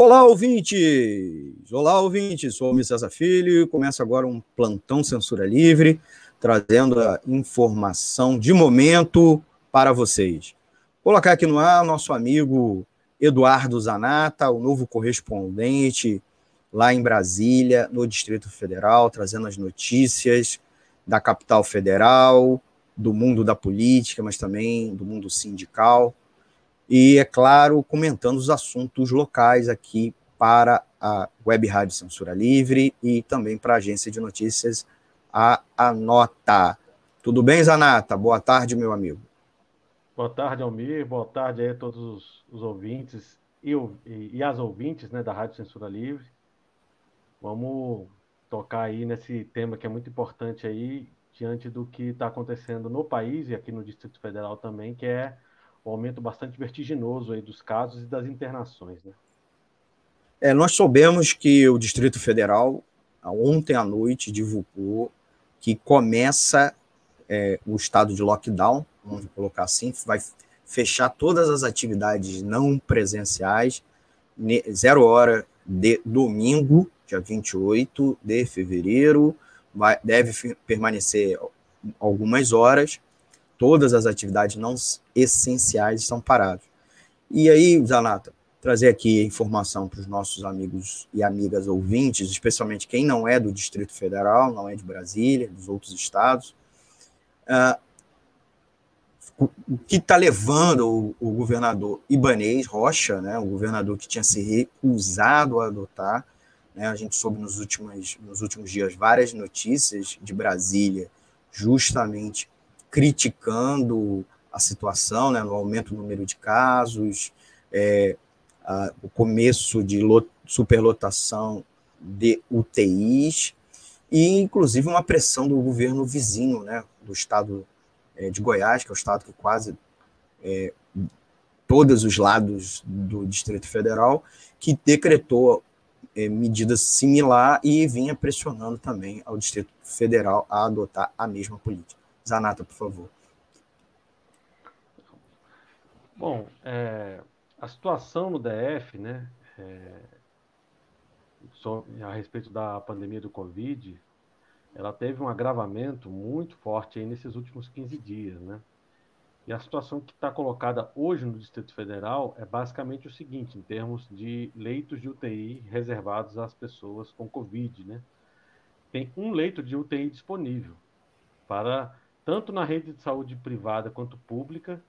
Olá, ouvintes! Olá, ouvintes! Sou o César Filho e começa agora um plantão Censura Livre, trazendo a informação de momento para vocês. Vou colocar aqui no ar nosso amigo Eduardo Zanata, o novo correspondente lá em Brasília, no Distrito Federal, trazendo as notícias da capital federal, do mundo da política, mas também do mundo sindical e, é claro, comentando os assuntos locais aqui para a Web Rádio Censura Livre e também para a agência de notícias a Anota. Tudo bem, Zanata? Boa tarde, meu amigo. Boa tarde, Almir. Boa tarde aí a todos os, os ouvintes e, e, e, as ouvintes né, da Rádio Censura Livre. Vamos tocar aí nesse tema que é muito importante aí, diante do que está acontecendo no país e aqui no Distrito Federal também, que é um aumento bastante vertiginoso aí dos casos e das internações, né? É, nós soubemos que o Distrito Federal, ontem à noite, divulgou que começa é, o estado de lockdown, vamos colocar assim, vai fechar todas as atividades não presenciais, zero hora de domingo, dia 28 de fevereiro, vai, deve permanecer algumas horas, todas as atividades não essenciais estão paradas. E aí, Zanata, trazer aqui informação para os nossos amigos e amigas ouvintes, especialmente quem não é do Distrito Federal, não é de Brasília, dos outros estados, uh, o que está levando o, o, governador Ibanês Rocha, né, o governador que tinha se recusado a adotar, né, a gente soube nos últimos, nos últimos dias várias notícias de Brasília, justamente criticando a situação, né, no aumento do número de casos, é, a, o começo de lot, superlotação de UTIs e, inclusive, uma pressão do governo vizinho, né, do estado é, de Goiás, que é o estado que quase é, todos os lados do Distrito Federal, que decretou é, medidas similar e vinha pressionando também ao Distrito Federal a adotar a mesma política. Zanata, por favor. Bom, é, a situação no DF, né, é, a respeito da pandemia do Covid, ela teve um agravamento muito forte aí nesses últimos 15 dias, né? E a situação que está colocada hoje no Distrito Federal é basicamente o seguinte, em termos de leitos de UTI reservados às pessoas com Covid, né? Tem um leito de UTI disponível para tanto na rede de saúde privada quanto pública,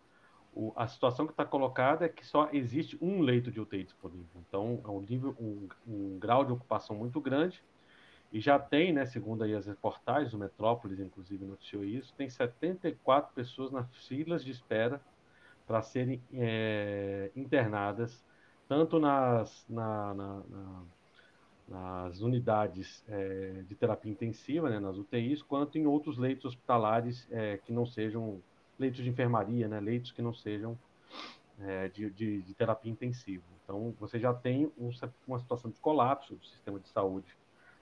o, a situação que está colocada é que só existe um leito de UTI disponível. Então, é um nível, um, um grau de ocupação muito grande. E já tem, né, segundo aí as reportagens, o Metrópolis, inclusive, noticiou isso, tem 74 pessoas nas filas de espera para serem é, internadas, tanto nas, na, na, na nas unidades é, de terapia intensiva, né, nas UTIs, quanto em outros leitos hospitalares é, que não sejam leitos de enfermaria, né, leitos que não sejam é, de, de, de, terapia intensiva. Então, você já tem um, uma situação de colapso do sistema de saúde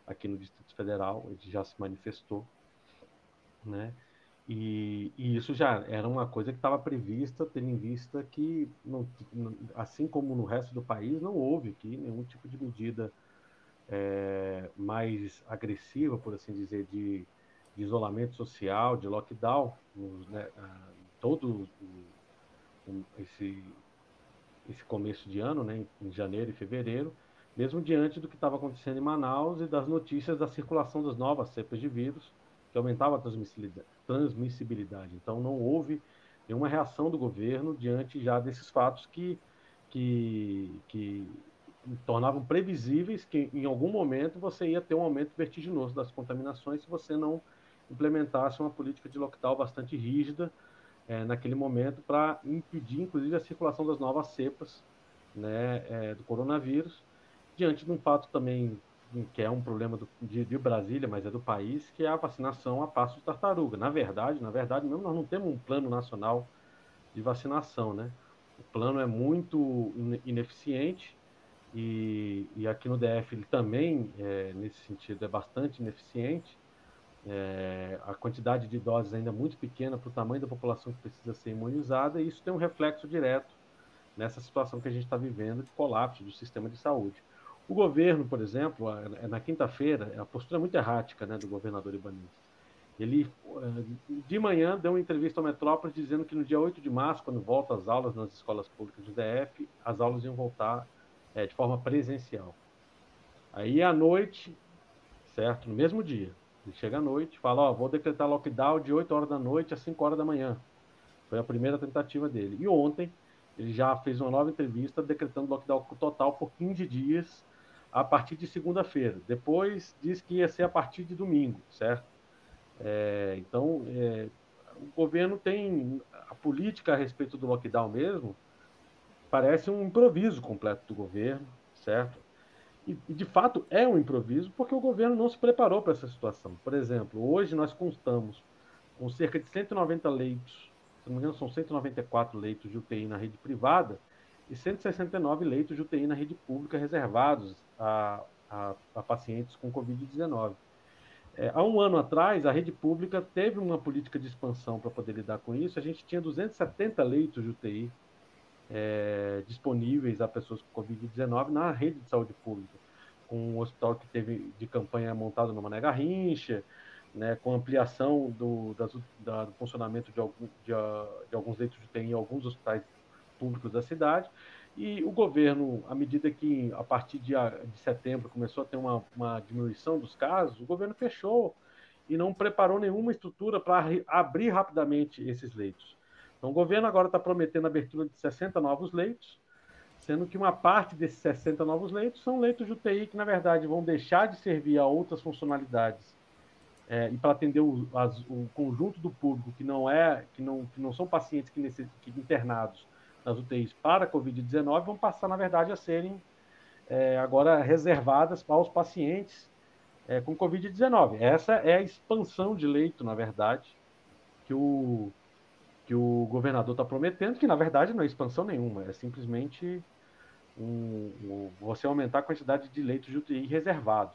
aqui no Distrito Federal, ele já se manifestou, né? E, e, isso já era uma coisa que estava prevista, tendo em vista que, não, assim como no resto do país, não houve aqui nenhum tipo de medida é, mais agressiva, por assim dizer, de, de isolamento social, de lockdown, né, todo esse, esse começo de ano, né, em janeiro e fevereiro, mesmo diante do que estava acontecendo em Manaus e das notícias da circulação das novas cepas de vírus, que aumentava a transmissibilidade. Então, não houve nenhuma reação do governo diante já desses fatos que, que, que tornavam previsíveis que em algum momento você ia ter um aumento vertiginoso das contaminações se você não implementasse uma política de lockdown bastante rígida é, naquele momento para impedir, inclusive, a circulação das novas cepas né, é, do coronavírus, diante de um fato também que é um problema do, de, de, Brasília, mas é do país, que é a vacinação a passo de tartaruga. Na verdade, na verdade mesmo, nós não temos um plano nacional de vacinação, né? O plano é muito ineficiente e, e aqui no DF ele também, é, nesse sentido, é bastante ineficiente. É, a quantidade de doses ainda é muito pequena para o tamanho da população que precisa ser imunizada, e isso tem um reflexo direto nessa situação que a gente está vivendo de colapso do sistema de saúde. O governo, por exemplo, é na quinta-feira, é a postura muito errática né, do governador Ibanez. Ele, eh, de manhã, deu uma entrevista ao Metrópolis dizendo que no dia 8 de março, quando volta às aulas nas escolas públicas do DF, as aulas iam voltar é, de forma presencial. Aí, à noite, certo? No mesmo dia, ele chega à noite, fala: Ó, vou decretar lockdown de 8 horas da noite às 5 horas da manhã. Foi a primeira tentativa dele. E ontem, ele já fez uma nova entrevista decretando lockdown total por 15 dias a partir de segunda-feira. Depois diz que ia ser a partir de domingo, certo? É, então, é, o governo tem a política a respeito do lockdown mesmo, parece um improviso completo do governo, certo? E, e de fato é um improviso porque o governo não se preparou para essa situação. Por exemplo, hoje nós constamos com cerca de 190 leitos, se não me engano são 194 leitos de UTI na rede privada e 169 leitos de UTI na rede pública reservados a, a, a pacientes com Covid-19. É, há um ano atrás, a rede pública teve uma política de expansão para poder lidar com isso. A gente tinha 270 leitos de UTI é, disponíveis a pessoas com Covid-19 na rede de saúde pública, com um hospital que teve de campanha montado no Mané Garrincha, né, com ampliação do, das, da, do funcionamento de, algum, de, de, alguns leitos de UTI em alguns hospitais públicos da cidade. E o governo, à medida que a partir de, de setembro começou a ter uma, uma diminuição dos casos, o governo fechou e não preparou nenhuma estrutura para abrir rapidamente esses leitos. Então, o governo agora está prometendo a abertura de 60 novos leitos, sendo que uma parte desses 60 novos leitos são leitos de UTI que, na verdade, vão deixar de servir a outras funcionalidades é, e para atender o, as, o, conjunto do público que não é que não, que não são pacientes que, necess, que internados nas UTIs para a Covid-19 vão passar, na verdade, a serem é, agora reservadas para os pacientes é, com Covid-19. Essa é a expansão de leito, na verdade, que o, que o governador está prometendo, que na verdade não é expansão nenhuma, é simplesmente um, um, você aumentar a quantidade de leitos de UTI reservado.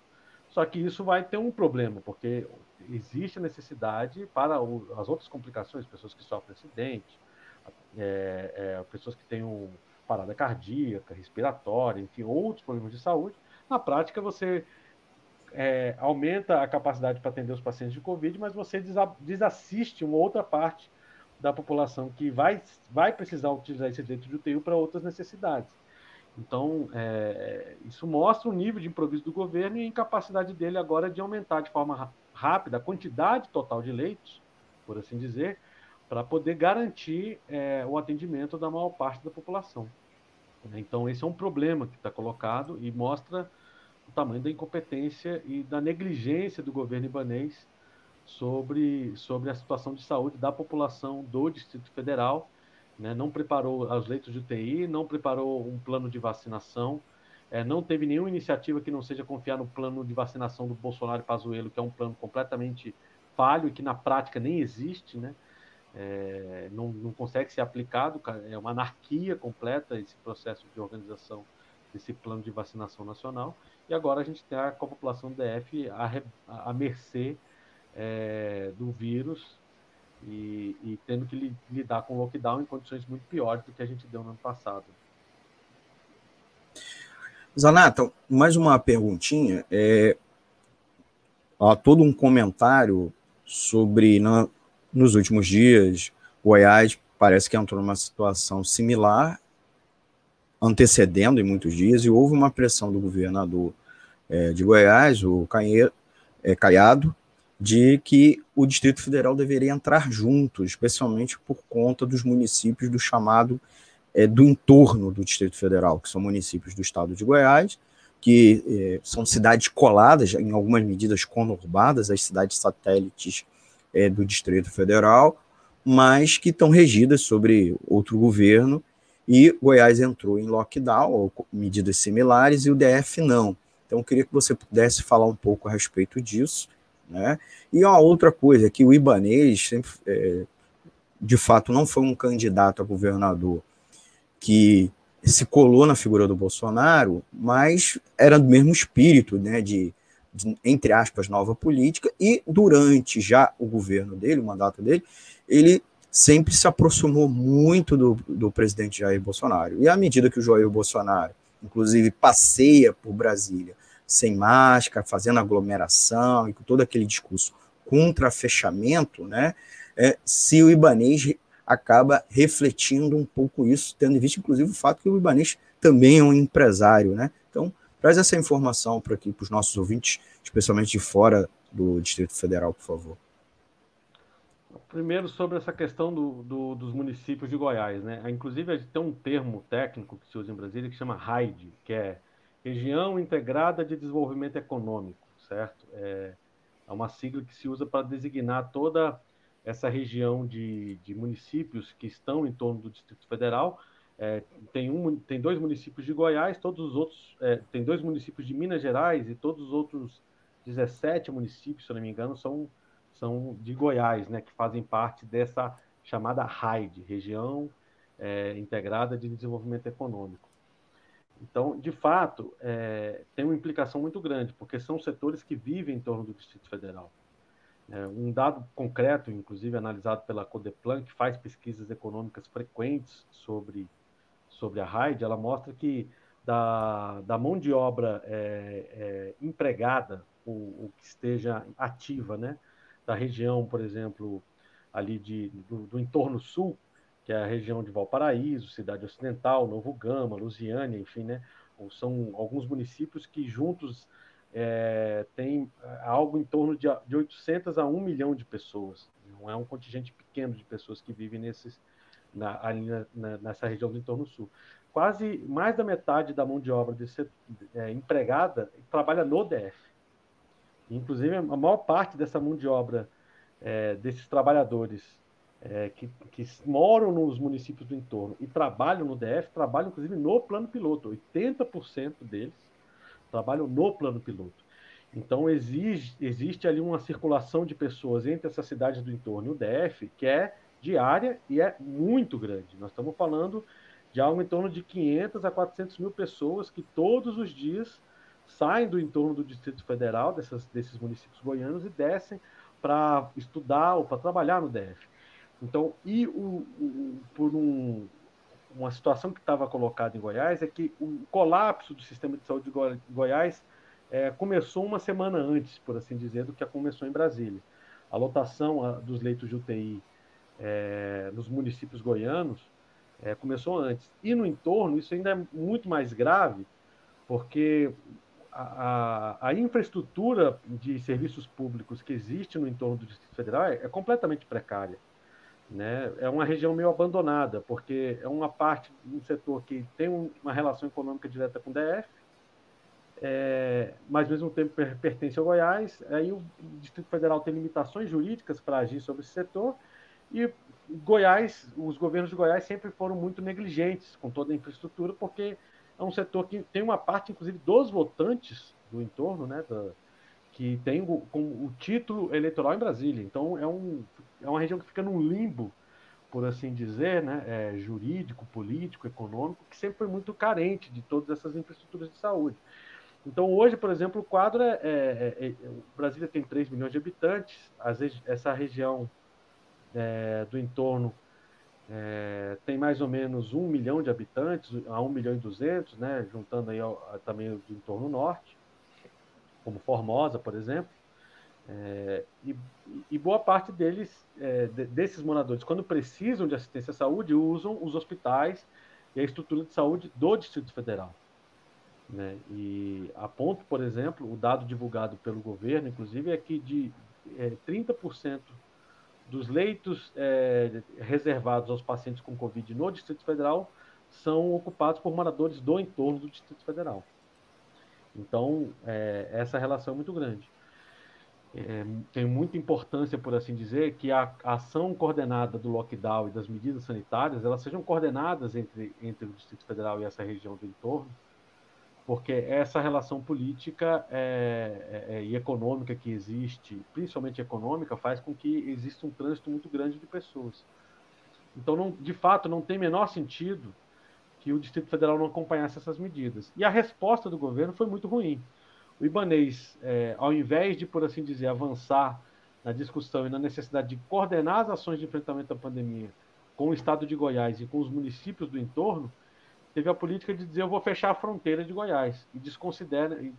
Só que isso vai ter um problema, porque existe a necessidade para o, as outras complicações, pessoas que sofrem acidente, é, é, pessoas que têm um, parada cardíaca, respiratória, enfim, outros problemas de saúde. Na prática, você é, aumenta a capacidade para atender os pacientes de Covid, mas você desassiste uma outra parte da população que vai, vai precisar utilizar esse direito de UTI para outras necessidades. Então, é, isso mostra o nível de improviso do governo e a incapacidade dele agora de aumentar de forma rápida a quantidade total de leitos, por assim dizer, para poder garantir é, o atendimento da maior parte da população. Então, esse é um problema que está colocado e mostra o tamanho da incompetência e da negligência do governo ibanês sobre, sobre a situação de saúde da população do Distrito Federal. Né? Não preparou os leitos de UTI, não preparou um plano de vacinação, é, não teve nenhuma iniciativa que não seja confiar no plano de vacinação do Bolsonaro e Pazuello, que é um plano completamente falho e que na prática nem existe, né? é, não, não consegue ser aplicado, é uma anarquia completa esse processo de organização desse plano de vacinação nacional, e agora a gente com a população DF à, à mercê é, do vírus e, e, tendo que li, lidar com o lockdown em condições muito piores do que a gente deu no ano passado. Zanata, mais uma perguntinha. É, há todo um comentário sobre na, nos últimos dias, Goiás parece que entrou numa situação similar, antecedendo em muitos dias, e houve uma pressão do governador é, de Goiás, o é, Caiado, de que o Distrito Federal deveria entrar junto, especialmente por conta dos municípios do chamado é, do entorno do Distrito Federal, que são municípios do estado de Goiás, que é, são cidades coladas, em algumas medidas conurbadas, as cidades satélites é, do Distrito Federal, mas que estão regidas sobre outro governo, e Goiás entrou em lockdown, ou medidas similares, e o DF não. Então, eu queria que você pudesse falar um pouco a respeito disso. Né? E uma outra coisa, que o Ibanês, é, de fato, não foi um candidato a governador que se colou na figura do Bolsonaro, mas era do mesmo espírito, né, de de, entre aspas, nova política, e durante já o governo dele, o mandato dele, ele sempre se aproximou muito do, do presidente Jair Bolsonaro. E à medida que o Jair Bolsonaro, inclusive, passeia por Brasília sem máscara, fazendo aglomeração e todo aquele discurso contra fechamento, né, é, se o Ibanês acaba refletindo um pouco isso, tendo em vista, inclusive, o fato que o Ibanês também é um empresário. Né? Então, traz essa informação para aqui para os nossos ouvintes, especialmente de fora do Distrito Federal, por favor. Primeiro, sobre essa questão do, do, dos municípios de Goiás. Né? Inclusive, tem um termo técnico que se usa em Brasília que chama RAID, que é Região Integrada de Desenvolvimento Econômico, certo? É, é uma sigla que se usa para designar toda essa região de, de municípios que estão em torno do Distrito Federal. É, tem, um, tem dois municípios de Goiás, todos os outros. É, tem dois municípios de Minas Gerais e todos os outros 17 municípios, se não me engano, são, são de Goiás, né, que fazem parte dessa chamada RAID, Região é, Integrada de Desenvolvimento Econômico. Então, de fato, é, tem uma implicação muito grande, porque são setores que vivem em torno do Distrito Federal. É, um dado concreto, inclusive analisado pela Codeplan, que faz pesquisas econômicas frequentes sobre, sobre a RAID, ela mostra que da, da mão de obra é, é, empregada, o, que esteja ativa, né, da região, por exemplo, ali de, do, do entorno sul, que é a região de Valparaíso, Cidade Ocidental, Novo Gama, Lusiânia, enfim, né? São alguns municípios que juntos é, têm é, algo em torno de, de 800 a 1 milhão de pessoas. Não é um contingente pequeno de pessoas que vivem nesses, na, ali na, nessa região do entorno sul. Quase mais da metade da mão de obra desse, é, empregada trabalha no DF. Inclusive, a maior parte dessa mão de obra é, desses trabalhadores é, que, que, moram nos municípios do entorno e trabalham no DF, trabalham inclusive no plano piloto. 80% deles trabalham no plano piloto. Então exige, existe ali uma circulação de pessoas entre essas cidades do entorno e o DF que é diária e é muito grande. Nós estamos falando de algo em torno de 500 a 400 mil pessoas que todos os dias saem do entorno do Distrito Federal, dessas, desses municípios goianos, e descem para estudar ou para trabalhar no DF. Então, e o, o por um, uma situação que estava colocada em Goiás é que o colapso do sistema de saúde de Goiás é, começou uma semana antes, por assim dizer, do que começou em Brasília. A lotação dos leitos de UTI é, nos municípios goianos é, começou antes. E no entorno, isso ainda é muito mais grave, porque a, a, a, infraestrutura de serviços públicos que existe no entorno do Distrito Federal é, é completamente precária. Né? É uma região meio abandonada, porque é uma parte um setor que tem uma relação econômica direta com o DF, é, mas ao mesmo tempo pertence ao Goiás. Aí o Distrito Federal tem limitações jurídicas para agir sobre esse setor e Goiás, os governos de Goiás sempre foram muito negligentes com toda a infraestrutura, porque é um setor que tem uma parte, inclusive, dos votantes do entorno, né, da, que tem o, com o título eleitoral em Brasília. Então é, um, é uma região que fica num limbo, por assim dizer, né, é, jurídico, político, econômico, que sempre foi muito carente de todas essas infraestruturas de saúde. Então hoje, por exemplo, o quadro é, é, é, é Brasília tem 3 milhões de habitantes, às vezes essa região é, do entorno é, tem mais ou menos 1 milhão de habitantes, a 1 milhão e 200, né, juntando aí ao, a, também o entorno norte como Formosa, por exemplo. É, e, e, boa parte deles, é, desses moradores, quando precisam de assistência à saúde, usam os hospitais e a estrutura de saúde do Distrito Federal. Né? E a ponto, por exemplo, o dado divulgado pelo governo, inclusive, é que de é, 30% dos leitos é, reservados aos pacientes com Covid no Distrito Federal são ocupados por moradores do entorno do Distrito Federal. Então, é, essa relação é muito grande. É, tem muita importância, por assim dizer, que a, ação coordenada do lockdown e das medidas sanitárias elas sejam coordenadas entre, entre o Distrito Federal e essa região do entorno, porque essa relação política é, é, é, e econômica que existe, principalmente econômica, faz com que exista um trânsito muito grande de pessoas. Então, não, de fato, não tem menor sentido que o Distrito Federal não acompanhasse essas medidas. E a resposta do governo foi muito ruim. O Ibanês, é, ao invés de, por assim dizer, avançar na discussão e na necessidade de coordenar as ações de enfrentamento à pandemia com o estado de Goiás e com os municípios do entorno, teve a política de dizer eu vou fechar a fronteira de Goiás e desconsidera e,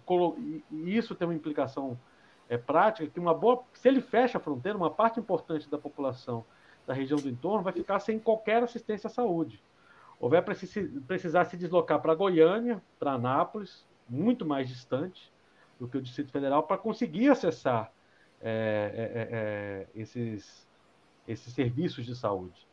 e isso tem uma implicação é, prática que uma boa se ele fecha a fronteira uma parte importante da população da região do entorno vai ficar sem qualquer assistência à saúde ou vai precisar se deslocar para Goiânia para Anápolis muito mais distante do que o Distrito Federal para conseguir acessar é, é, é, é, esses esses serviços de saúde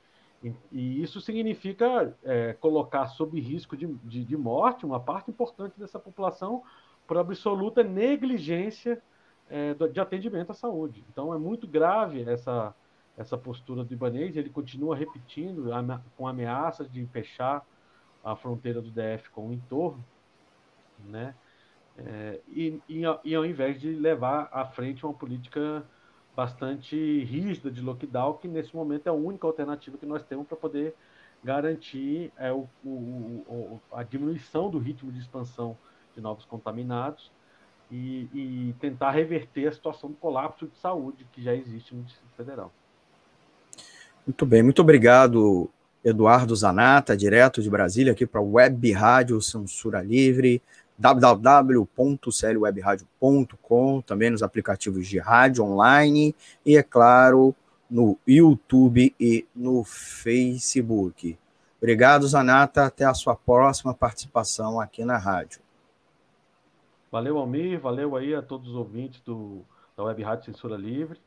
e, isso significa é, colocar sob risco de, de, de, morte uma parte importante dessa população por absoluta negligência é, de atendimento à saúde. Então é muito grave essa, essa postura do Ibanês, ele continua repetindo com ameaças de fechar a fronteira do DF com o entorno, né? É, e, e, e ao invés de levar à frente uma política bastante rígida de lockdown, que nesse momento é a única alternativa que nós temos para poder garantir é, o, o, a diminuição do ritmo de expansão de novos contaminados e, e, tentar reverter a situação do colapso de saúde que já existe no Distrito Federal. Muito bem, muito obrigado, Eduardo Zanata, direto de Brasília, aqui para Web Rádio Censura Livre www.clwebradio.com, também nos aplicativos de rádio online e, é claro, no YouTube e no Facebook. Obrigado, Zanata. Até a sua próxima participação aqui na rádio. Valeu, Almir. Valeu aí a todos os ouvintes do, da Web Rádio Censura Livre.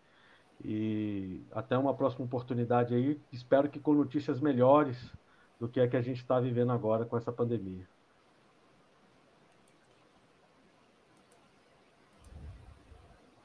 E até uma próxima oportunidade aí. Espero que com notícias melhores do que a que a gente está vivendo agora com essa pandemia.